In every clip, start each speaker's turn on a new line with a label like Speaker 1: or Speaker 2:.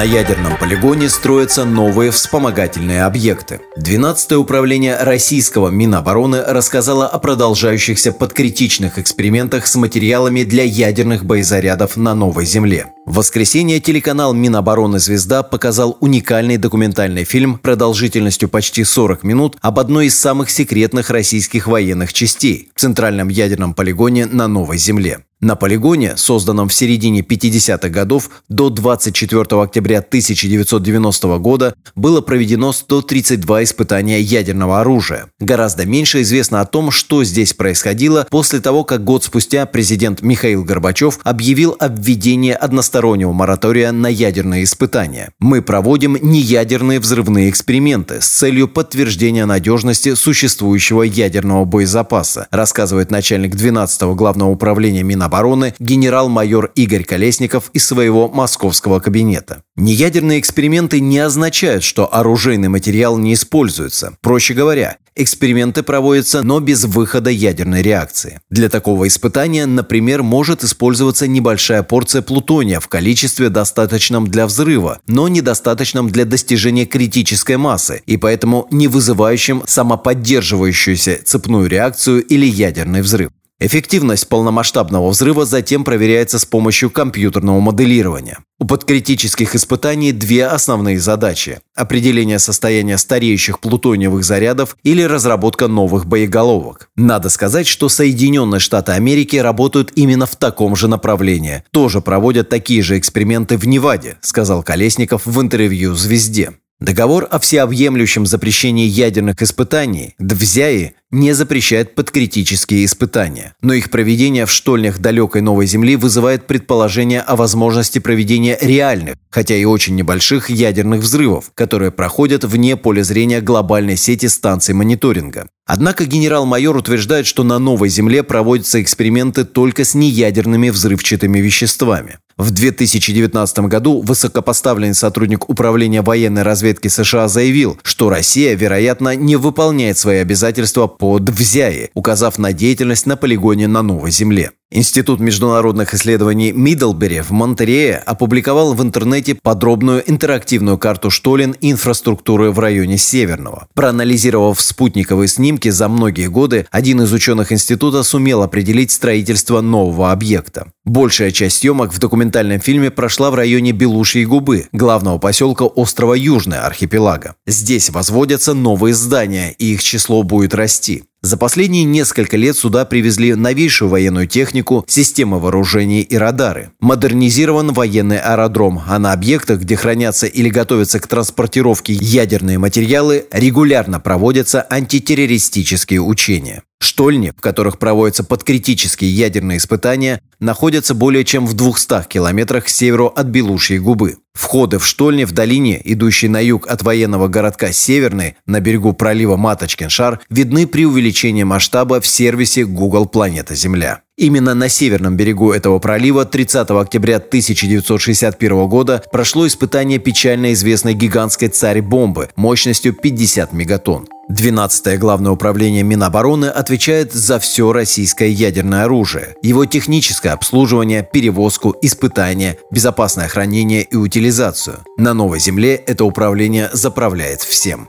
Speaker 1: На ядерном полигоне строятся новые вспомогательные объекты. 12-е управление российского Минобороны рассказало о продолжающихся подкритичных экспериментах с материалами для ядерных боезарядов на Новой Земле. В воскресенье телеканал Минобороны «Звезда» показал уникальный документальный фильм продолжительностью почти 40 минут об одной из самых секретных российских военных частей – Центральном ядерном полигоне на Новой Земле. На полигоне, созданном в середине 50-х годов, до 24 октября 1990 года было проведено 132 испытания ядерного оружия. Гораздо меньше известно о том, что здесь происходило после того, как год спустя президент Михаил Горбачев объявил о введении одностороннего моратория на ядерные испытания. Мы проводим неядерные взрывные эксперименты с целью подтверждения надежности существующего ядерного боезапаса, рассказывает начальник 12-го главного управления Минобороны обороны генерал-майор Игорь Колесников из своего московского кабинета. Неядерные эксперименты не означают, что оружейный материал не используется. Проще говоря, эксперименты проводятся, но без выхода ядерной реакции. Для такого испытания, например, может использоваться небольшая порция плутония в количестве достаточном для взрыва, но недостаточном для достижения критической массы и поэтому не вызывающим самоподдерживающуюся цепную реакцию или ядерный взрыв. Эффективность полномасштабного взрыва затем проверяется с помощью компьютерного моделирования. У подкритических испытаний две основные задачи – определение состояния стареющих плутониевых зарядов или разработка новых боеголовок. Надо сказать, что Соединенные Штаты Америки работают именно в таком же направлении. Тоже проводят такие же эксперименты в Неваде, сказал Колесников в интервью «Звезде». Договор о всеобъемлющем запрещении ядерных испытаний, ДВЗЯИ, не запрещает подкритические испытания, но их проведение в штольнях далекой Новой Земли вызывает предположение о возможности проведения реальных, хотя и очень небольших ядерных взрывов, которые проходят вне поля зрения глобальной сети станций мониторинга. Однако генерал-майор утверждает, что на Новой Земле проводятся эксперименты только с неядерными взрывчатыми веществами. В 2019 году высокопоставленный сотрудник Управления военной разведки США заявил, что Россия, вероятно, не выполняет свои обязательства по ДВЗЯИ, указав на деятельность на полигоне на Новой Земле. Институт международных исследований Миддлбери в Монтерее опубликовал в интернете подробную интерактивную карту штолен инфраструктуры в районе Северного. Проанализировав спутниковые снимки за многие годы, один из ученых института сумел определить строительство нового объекта. Большая часть съемок в документальном фильме прошла в районе Белушьей губы, главного поселка острова Южный архипелага. Здесь возводятся новые здания, и их число будет расти. За последние несколько лет сюда привезли новейшую военную технику, системы вооружений и радары. Модернизирован военный аэродром, а на объектах, где хранятся или готовятся к транспортировке ядерные материалы, регулярно проводятся антитеррористические учения. Штольни, в которых проводятся подкритические ядерные испытания, находятся более чем в 200 километрах к северу от Белушьей губы. Входы в штольни в долине, идущей на юг от военного городка Северный, на берегу пролива Маточкин-Шар, видны при увеличении масштаба в сервисе Google Планета Земля. Именно на северном берегу этого пролива 30 октября 1961 года прошло испытание печально известной гигантской царь-бомбы мощностью 50 мегатонн. 12-е Главное управление Минобороны отвечает за все российское ядерное оружие, его техническое обслуживание, перевозку, испытание, безопасное хранение и утилизацию. На Новой Земле это управление заправляет всем.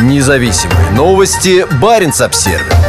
Speaker 2: Независимые новости. Барин обсервис